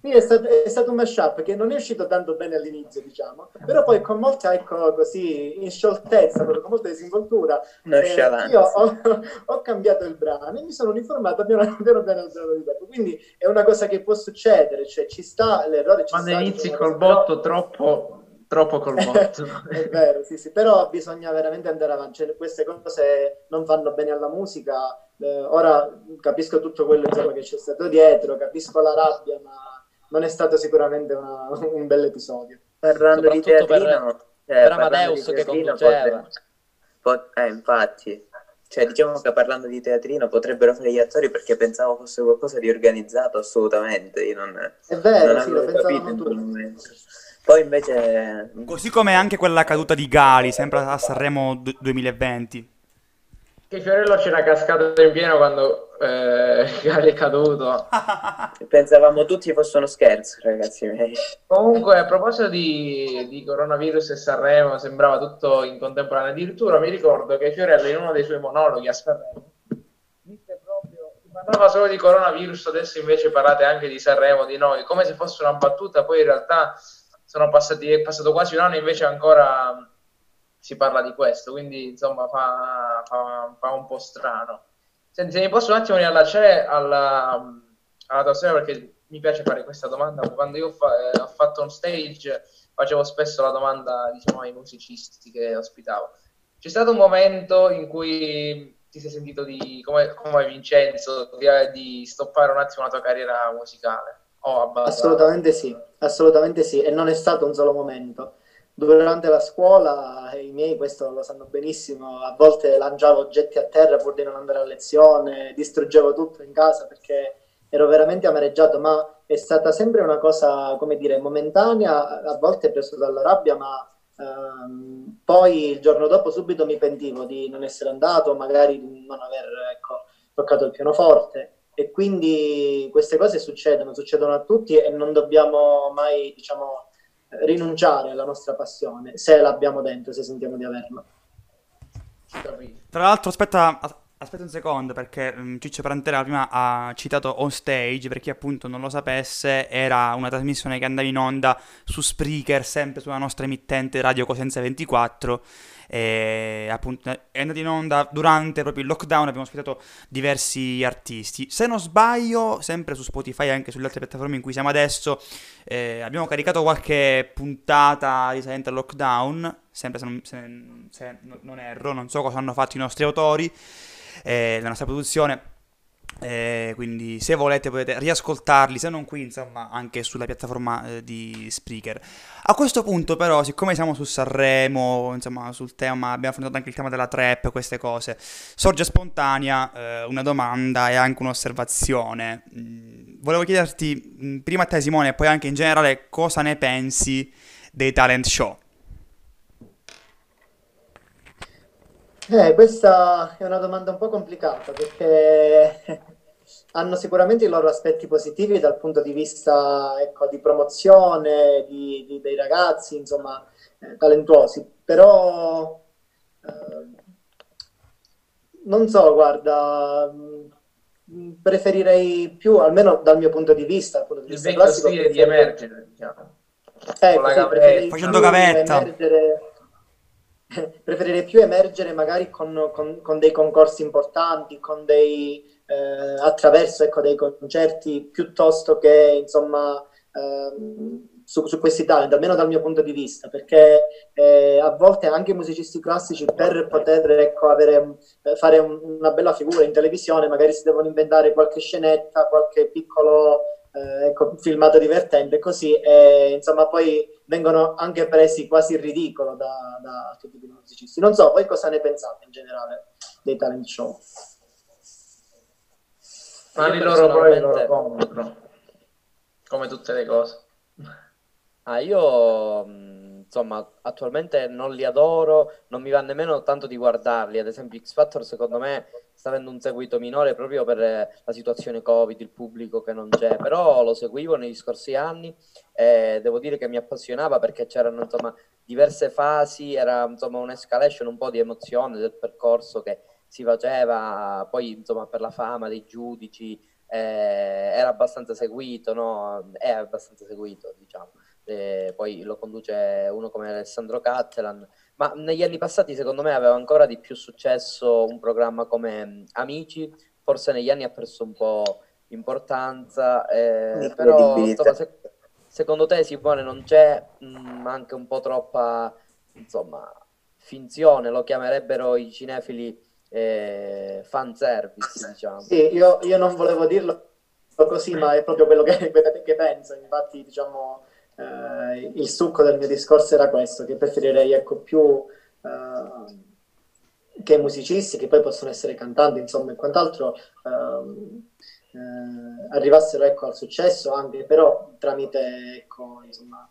Sì, è stato, è stato un mashup che non è uscito tanto bene all'inizio, diciamo, però poi con molta, ecco, così, in scioltezza, con molta disinvoltura, eh, io ho, ho, cambiato il brano e mi sono uniformato piano piano piano al brano di dopo. Quindi è una cosa che può succedere, cioè ci sta, l'errore ci Quando sta. Quando inizi col botto, però... troppo troppo col botto. è vero, sì, sì, però bisogna veramente andare avanti. Cioè, queste cose non vanno bene alla musica. Eh, ora capisco tutto quello insomma, che c'è stato dietro, capisco la rabbia, ma non è stato sicuramente una, un bel episodio. Parlando di teatrino, per, eh, per Amadeus che conduceva. Pot- eh, infatti. Cioè, diciamo che parlando di teatrino potrebbero fare gli attori perché pensavo fosse qualcosa di organizzato assolutamente. Io non, è vero, non sì, lo pensavamo tutti. Poi invece... Così come anche quella caduta di Gali, sempre a Sanremo 2020. Che Fiorello c'era cascato in pieno quando eh, è caduto. Pensavamo tutti fosse uno scherzo, ragazzi miei. Comunque, a proposito di, di, coronavirus e Sanremo, sembrava tutto in contemporanea. Addirittura mi ricordo che Fiorello in uno dei suoi monologhi a Sanremo disse proprio, si parlava solo di coronavirus, adesso invece parlate anche di Sanremo, di noi, come se fosse una battuta, poi in realtà sono passati, è passato quasi un anno, invece ancora si parla di questo, quindi insomma fa, fa, fa un po' strano. Senti, se mi posso un attimo riallacciare alla, alla tua storia perché mi piace fare questa domanda. Quando io fa, eh, ho fatto un stage facevo spesso la domanda diciamo, ai musicisti che ospitavo. C'è stato un momento in cui ti sei sentito di, come, come Vincenzo di, di stoppare un attimo la tua carriera musicale? Oh, assolutamente sì, assolutamente sì, e non è stato un solo momento durante la scuola i miei questo lo sanno benissimo, a volte lanciavo oggetti a terra pur di non andare a lezione, distruggevo tutto in casa perché ero veramente amareggiato, ma è stata sempre una cosa, come dire, momentanea, a volte preso dalla rabbia, ma ehm, poi il giorno dopo subito mi pentivo di non essere andato, magari di non aver ecco, toccato il pianoforte. E quindi queste cose succedono, succedono a tutti e non dobbiamo mai, diciamo, rinunciare alla nostra passione, se l'abbiamo dentro, se sentiamo di averla. Tra l'altro, aspetta, aspetta un secondo, perché um, Ciccio Parantera prima ha citato On Stage, per chi appunto non lo sapesse, era una trasmissione che andava in onda su Spreaker, sempre sulla nostra emittente Radio Cosenza 24, e appunto è andato in onda durante proprio il lockdown, abbiamo ospitato diversi artisti. Se non sbaglio, sempre su Spotify e anche sulle altre piattaforme in cui siamo adesso, eh, abbiamo caricato qualche puntata risalente al lockdown, sempre se non, se, se non erro, non so cosa hanno fatto i nostri autori, eh, la nostra produzione eh, quindi se volete potete riascoltarli, se non qui, insomma, anche sulla piattaforma eh, di Spreaker. A questo punto, però, siccome siamo su Sanremo, insomma, sul tema, abbiamo affrontato anche il tema della trap, queste cose, sorge spontanea eh, una domanda e anche un'osservazione. Mm, volevo chiederti, mm, prima a te Simone e poi anche in generale, cosa ne pensi dei talent show? Eh, questa è una domanda un po' complicata perché hanno sicuramente i loro aspetti positivi dal punto di vista ecco, di promozione di, di, dei ragazzi, insomma, eh, talentuosi, però eh, non so, guarda, mm, preferirei più, almeno dal mio punto di vista, punto di vista classico, stile di emergere, diciamo. Ecco, sì, facendo gavetta. Emergere preferirei più emergere magari con, con, con dei concorsi importanti, con dei, eh, attraverso ecco, dei concerti, piuttosto che insomma, ehm, su, su, questi talent, almeno dal mio punto di vista, perché eh, a volte anche i musicisti classici per poter ecco, avere, eh, fare un, una bella figura in televisione magari si devono inventare qualche scenetta, qualche piccolo eh, ecco, filmato divertente, così e insomma poi vengono anche presi quasi in ridicolo da, da tutti i musicisti. Non so, voi cosa ne pensate in generale dei talent show? Ma i loro pro i loro contro, come tutte le cose. Ah, io insomma attualmente non li adoro, non mi va nemmeno tanto di guardarli. Ad esempio, X Factor secondo me sta avendo un seguito minore proprio per la situazione Covid, il pubblico che non c'è, però lo seguivo negli scorsi anni e devo dire che mi appassionava perché c'erano insomma diverse fasi, era insomma un'escalation un po' di emozione del percorso che si faceva, poi insomma per la fama dei giudici eh, era abbastanza seguito, no? È abbastanza seguito, diciamo eh, poi lo conduce uno come Alessandro Cattelan, ma negli anni passati secondo me aveva ancora di più successo un programma come mm, Amici, forse negli anni ha perso un po' importanza, eh, però insomma, se, secondo te Simone non c'è mh, mm, anche un po' troppa insomma, finzione, lo chiamerebbero i cinefili eh, fan service, diciamo. Sì, io, io non volevo dirlo così, ma è proprio quello che, che penso, infatti diciamo eh, il succo del mio discorso era questo, che preferirei ecco, più eh, che musicisti, che poi possono essere cantanti, insomma, e quant'altro, ehm, eh, arrivassero ecco, al successo anche però tramite ecco, insomma,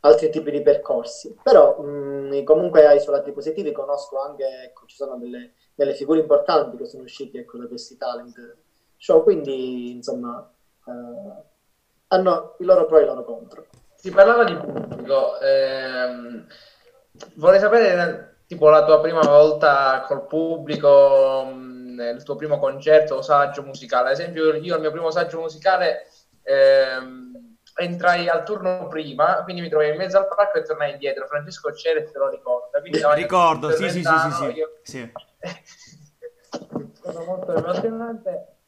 altri tipi di percorsi. Però mh, comunque ai suoi lati positivi conosco anche, ecco, ci sono delle, delle, figure importanti che sono uscite ecco, da questi talent show, quindi insomma eh, hanno i loro pro e i loro contro si parlava di pubblico, ehm, vorrei sapere tipo la tua prima volta col pubblico, mh, mm, il tuo primo concerto o saggio musicale. Ad esempio, io il mio primo saggio musicale ehm, entrai al turno prima, quindi mi trovai in mezzo al palco e tornai indietro. Francesco Ceres te lo ricorda. Quindi, Ricordo, sì, sì, sì, sì, sì. Io... sì. Sono molto emozionante.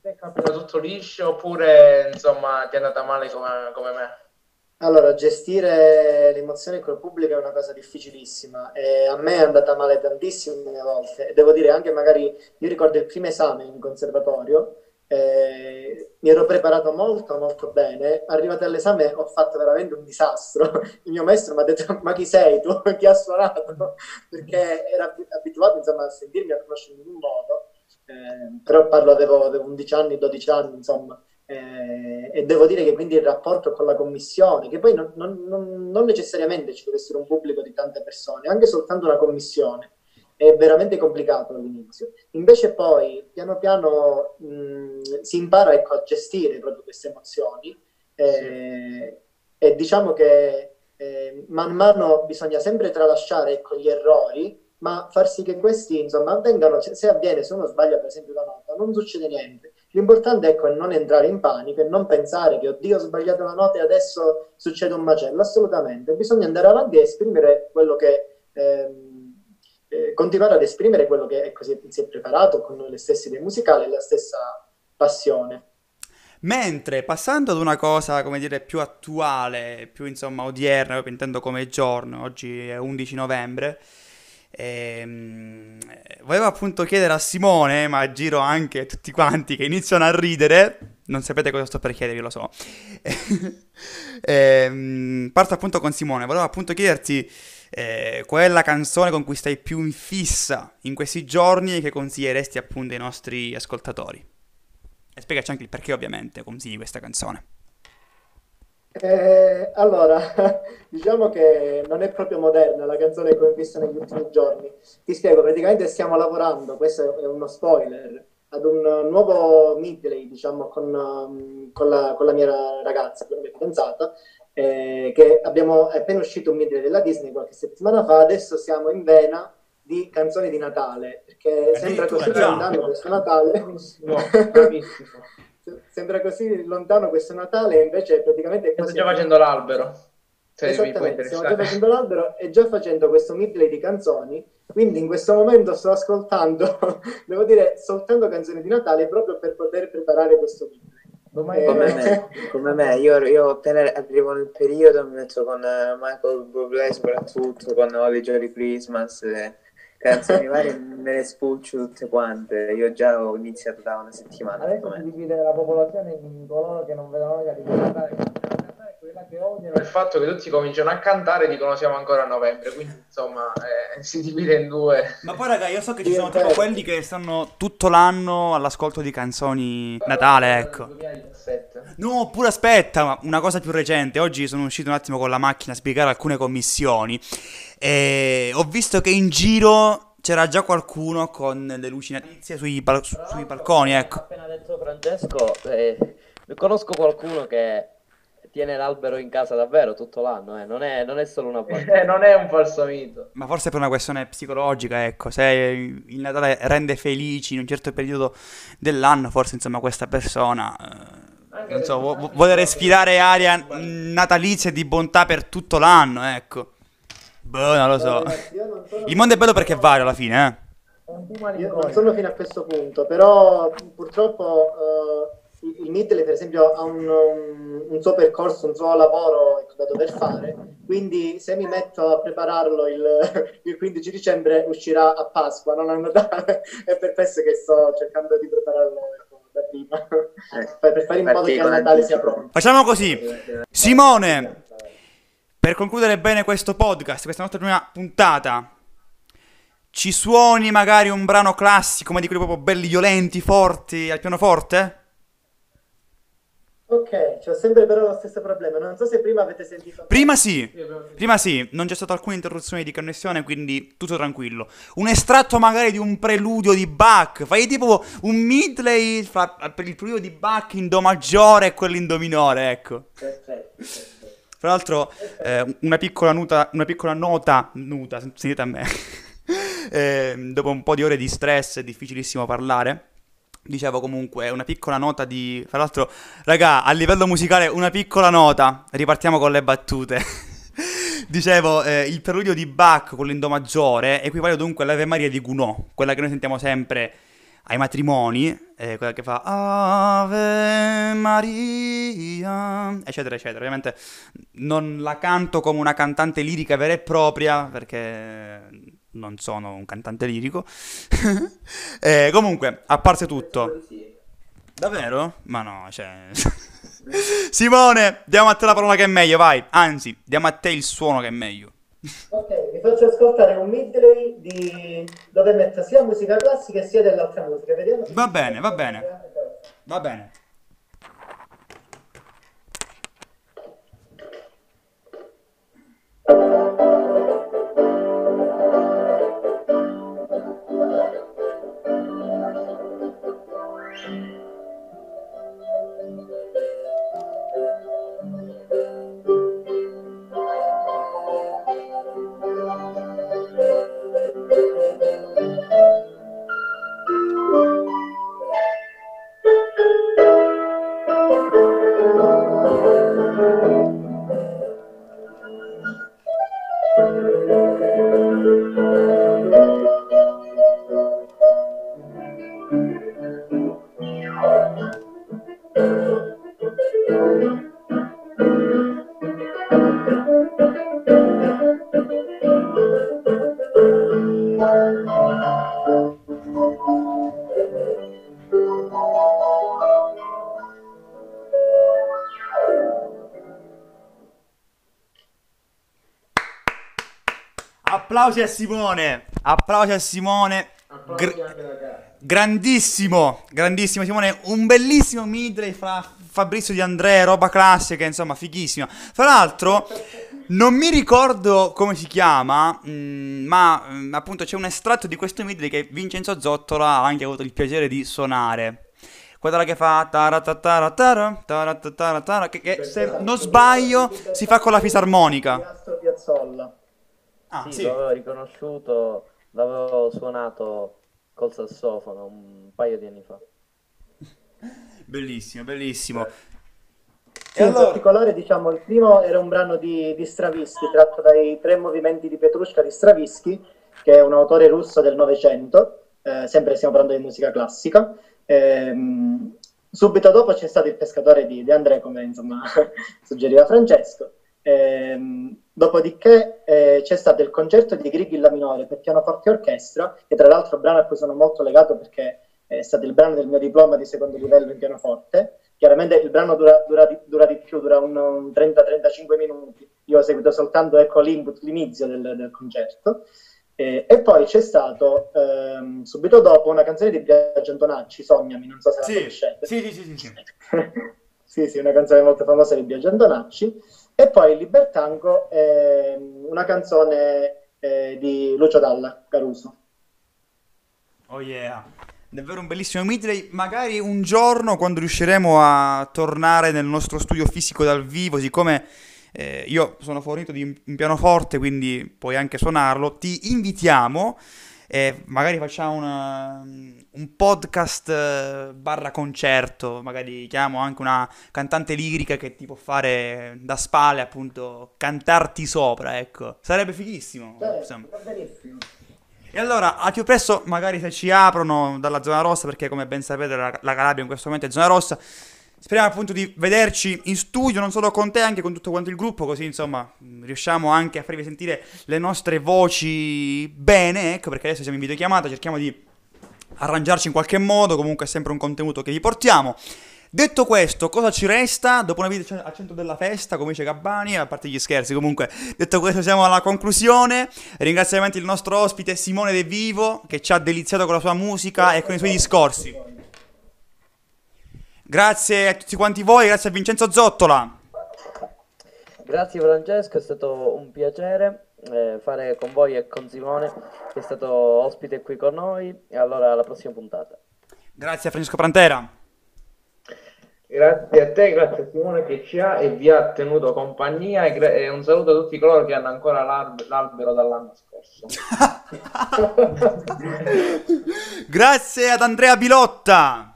Ti è capitato tutto liscio oppure insomma ti è andata male come, come me? Allora, gestire le emozioni col pubblico è una cosa difficilissima e a me è andata male tantissime volte. Devo dire anche magari, io ricordo il primo esame in conservatorio, eh, mi ero preparato molto molto bene, arrivato all'esame ho fatto veramente un disastro. Il mio maestro mi ha detto ma chi sei tu? chi ha suonato? Perché era abituato insomma, a sentirmi, a conoscermi in un modo, eh, però parlo, avevo, avevo 11 anni, 12 anni, insomma eh, e devo dire che quindi il rapporto con la commissione, che poi non, non, non, necessariamente ci deve essere un pubblico di tante persone, anche soltanto una commissione, è veramente complicato all'inizio. Invece poi piano piano mh, si impara ecco, a gestire proprio queste emozioni eh, sì. e diciamo che eh, man mano bisogna sempre tralasciare ecco, gli errori ma far sì che questi insomma avvengano, se avviene, se uno sbaglia per esempio la nota, non succede niente, L'importante ecco, è non entrare in panico e non pensare che oddio ho sbagliato la nota e adesso succede un macello, assolutamente, bisogna andare avanti e esprimere quello che... Ehm, eh, continuare ad esprimere quello che ecco, si, si è preparato con le stesse idee musicali e la stessa passione. Mentre passando ad una cosa, come dire, più attuale, più insomma odierna, intendo come giorno, oggi è 11 novembre, Ehm, volevo appunto chiedere a Simone, ma giro anche tutti quanti che iniziano a ridere. Non sapete cosa sto per chiedervi, lo so. ehm, parto appunto con Simone. Volevo appunto chiederti eh, qual è la canzone con cui stai più in fissa in questi giorni e che consiglieresti appunto ai nostri ascoltatori. E spiegaci anche il perché, ovviamente, consigli questa canzone. Eh, allora, diciamo che non è proprio moderna la canzone che ho visto negli ultimi giorni. Ti spiego, praticamente stiamo lavorando, questo è uno spoiler, ad un nuovo medley, diciamo, con, um, con, la, con la, mia ragazza, con la mia fidanzata, eh, che abbiamo è appena uscito un medley della Disney qualche settimana fa, adesso siamo in vena di canzoni di Natale, perché sembra così lontano questo Natale. No, bravissimo. sembra così lontano questo Natale, invece praticamente... Sto già facendo l'albero. Esattamente, stiamo già facendo l'albero e già facendo questo medley di canzoni, quindi in questo momento sto ascoltando, devo dire, soltanto canzoni di Natale proprio per poter preparare questo medley. Domani Eh, Come me, come me. Io, io appena arrivo nel periodo mi metto con Michael Bublé soprattutto, con Holly Jolly Christmas, eh, canzoni varie, me le spulcio tutte quante. Io già ho iniziato da una settimana. Adesso si divide la popolazione in coloro che non vedono l'ora di cantare e quella che odiano il fatto che tutti cominciano a cantare e dicono siamo ancora a novembre, quindi insomma eh, si divide in due. Ma poi raga, io so che ci sono è tipo quelli che stanno tutto l'anno all'ascolto di canzoni Natale, ecco. 2017. No, oppure aspetta, una cosa più recente. Oggi sono uscito un attimo con la macchina a spiegare alcune commissioni e ho visto che in giro c'era già qualcuno con le luci natalizie sui, su- sui balconi, ecco. Appena detto Francesco, eh, conosco qualcuno che tiene l'albero in casa davvero tutto l'anno, eh, non è, non è solo una battuta. Eh, non è un falso mito. Ma forse per una questione psicologica, ecco, se il Natale rende felici in un certo periodo dell'anno, forse insomma questa persona, eh, non so, vu- vuole respirare aria natalizia e di bontà per tutto l'anno, ecco. Boh, non lo so. Il mondo è bello perché è vario alla fine, eh. Io non sono fino a questo punto, però purtroppo eh, il- Midley, per esempio, ha un, un- suo percorso, un suo lavoro da dover fare, quindi se mi metto a prepararlo il, il 15 dicembre uscirà a Pasqua, non a Natale, è per questo che sto cercando di prepararlo ecco, da prima, Eh, per, fare in modo che a Natale sia pronto. Facciamo così. Simone, per concludere bene questo podcast, questa nostra prima puntata, ci suoni magari un brano classico, ma di quelli proprio belli, violenti, forti, al pianoforte? Ok, c'ho sempre però lo stesso problema, non so se prima avete sentito... Prima sì, prima sì, non c'è stata alcuna interruzione di connessione, quindi tutto tranquillo. Un estratto magari di un preludio di Bach, fai tipo un medley fra- per il preludio di Bach in Do maggiore e quello in Do minore, ecco. Perfetto, perfetto. Tra l'altro, eh, una piccola nota, una piccola nota, nuta, sentite a me, Eh, dopo un po' di ore di stress è difficilissimo parlare. Dicevo comunque, una piccola nota di... Tra l'altro, raga, a livello musicale una piccola nota, ripartiamo con le battute. Dicevo, eh, il preludio di Bach con l'Indo maggiore equivale dunque all'Ave Maria di Gounod, quella che noi sentiamo sempre ai matrimoni, eh, quella che fa Ave Maria, eccetera, eccetera. Ovviamente non la canto come una cantante lirica vera e propria, perché non sono un cantante lirico. Eh, comunque, a parte tutto, davvero? Ma no, cioè... Simone, diamo a te la parola che è meglio, vai. Anzi, diamo a te il suono che è meglio. Ok, vi faccio ascoltare un medley di... dove metto sia musica classica sia dell'altra musica. Vediamo Va bene, va bene. Va bene. Applausi a Simone. Applausi a Simone. Applausi Gr- grandissimo, grandissimo Simone. Un bellissimo midley fra Fabrizio Di Andrea, roba classica, insomma, fighissima. Fra l'altro, non mi ricordo come si chiama, mm, ma mm, appunto c'è un estratto di questo midley che Vincenzo Zottola ha anche avuto il piacere di suonare. Quella che fa taratataratara, taratataratara, che, che se non sbaglio si fa con la fisarmonica. Ah, Sì, sì. l'avevo riconosciuto, l'avevo suonato col sassofono un paio di anni fa. Bellissimo, bellissimo. Sì, in particolare, diciamo, il primo era un brano di, di Stravinsky, tratto dai tre movimenti di Petrushka di Stravinsky, che è un autore russo del Novecento, eh, sempre stiamo parlando di musica classica. Ehm, subito dopo c'è stato il pescatore di, di Andrea, come insomma suggeriva Francesco. Ehm, dopodiché eh, c'è stato il concerto di Grieg in La minore per pianoforte e orchestra, che tra l'altro è un brano a cui sono molto legato perché è stato il brano del mio diploma di secondo livello in pianoforte. Chiaramente il brano dura, dura, di, dura di, più, dura un, un 30-35 minuti. Io ho seguito soltanto ecco, l'input, l'inizio del, del concerto. Eh, e poi c'è stato ehm, subito dopo una canzone di Biagio Antonacci, Sognami, non so se sì. la conoscete. Sì, sì, sì, sì, sì. sì, sì, una canzone molto famosa di Biagio Antonacci. E poi Libertango, ehm, una canzone eh, di Lucio Dalla, Caruso. Oh yeah. Davvero un bellissimo midley. Magari un giorno, quando riusciremo a tornare nel nostro studio fisico dal vivo, siccome eh, io sono fornito di un pianoforte, quindi puoi anche suonarlo, ti invitiamo e magari facciamo una, un podcast eh, barra concerto, magari chiamo anche una cantante lirica che ti può fare da spalle, appunto, cantarti sopra, ecco. Sarebbe fighissimo. insomma. E allora, al più presto, magari se ci aprono dalla zona rossa, perché come ben sapete la, la Calabria in questo momento è zona rossa, speriamo appunto di vederci in studio, non solo con te, anche con tutto quanto il gruppo, così insomma riusciamo anche a farvi sentire le nostre voci bene, ecco, perché adesso siamo in videochiamata, cerchiamo di arrangiarci in qualche modo, comunque è sempre un contenuto che vi portiamo. Detto questo, cosa ci resta? Dopo una vita al centro della festa, come dice Gabbani, a parte gli scherzi, comunque, detto questo siamo alla conclusione. Ringraziamenti il nostro ospite Simone De Vivo, che ci ha deliziato con la sua musica e con i suoi discorsi. Grazie a tutti quanti voi, grazie a Vincenzo Zottola. Grazie Francesco, è stato un piacere eh, fare con voi e con Simone, che è stato ospite qui con noi. E allora alla prossima puntata. Grazie a Francesco Prantera. Grazie a te, grazie a Simone che ci ha e vi ha tenuto compagnia e, gra- e un saluto a tutti coloro che hanno ancora l'alb- l'albero dall'anno scorso. grazie ad Andrea Bilotta.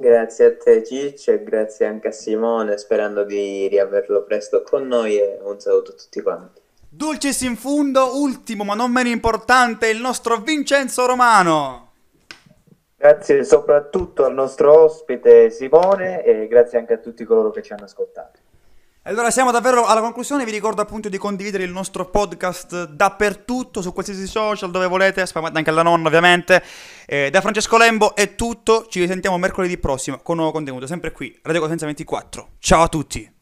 Grazie a te Ciccio e grazie anche a Simone, sperando di riaverlo presto con noi e un saluto a tutti quanti. Dulcis in fundo, ultimo ma non meno importante, il nostro Vincenzo Romano. Grazie soprattutto al nostro ospite Simone e grazie anche a tutti coloro che ci hanno ascoltato. Allora siamo davvero alla conclusione, vi ricordo appunto di condividere il nostro podcast dappertutto, su qualsiasi social dove volete, spammate anche alla nonna ovviamente. Eh, da Francesco Lembo è tutto, ci risentiamo mercoledì prossimo con nuovo contenuto, sempre qui, Radio Cosenza 24. Ciao a tutti!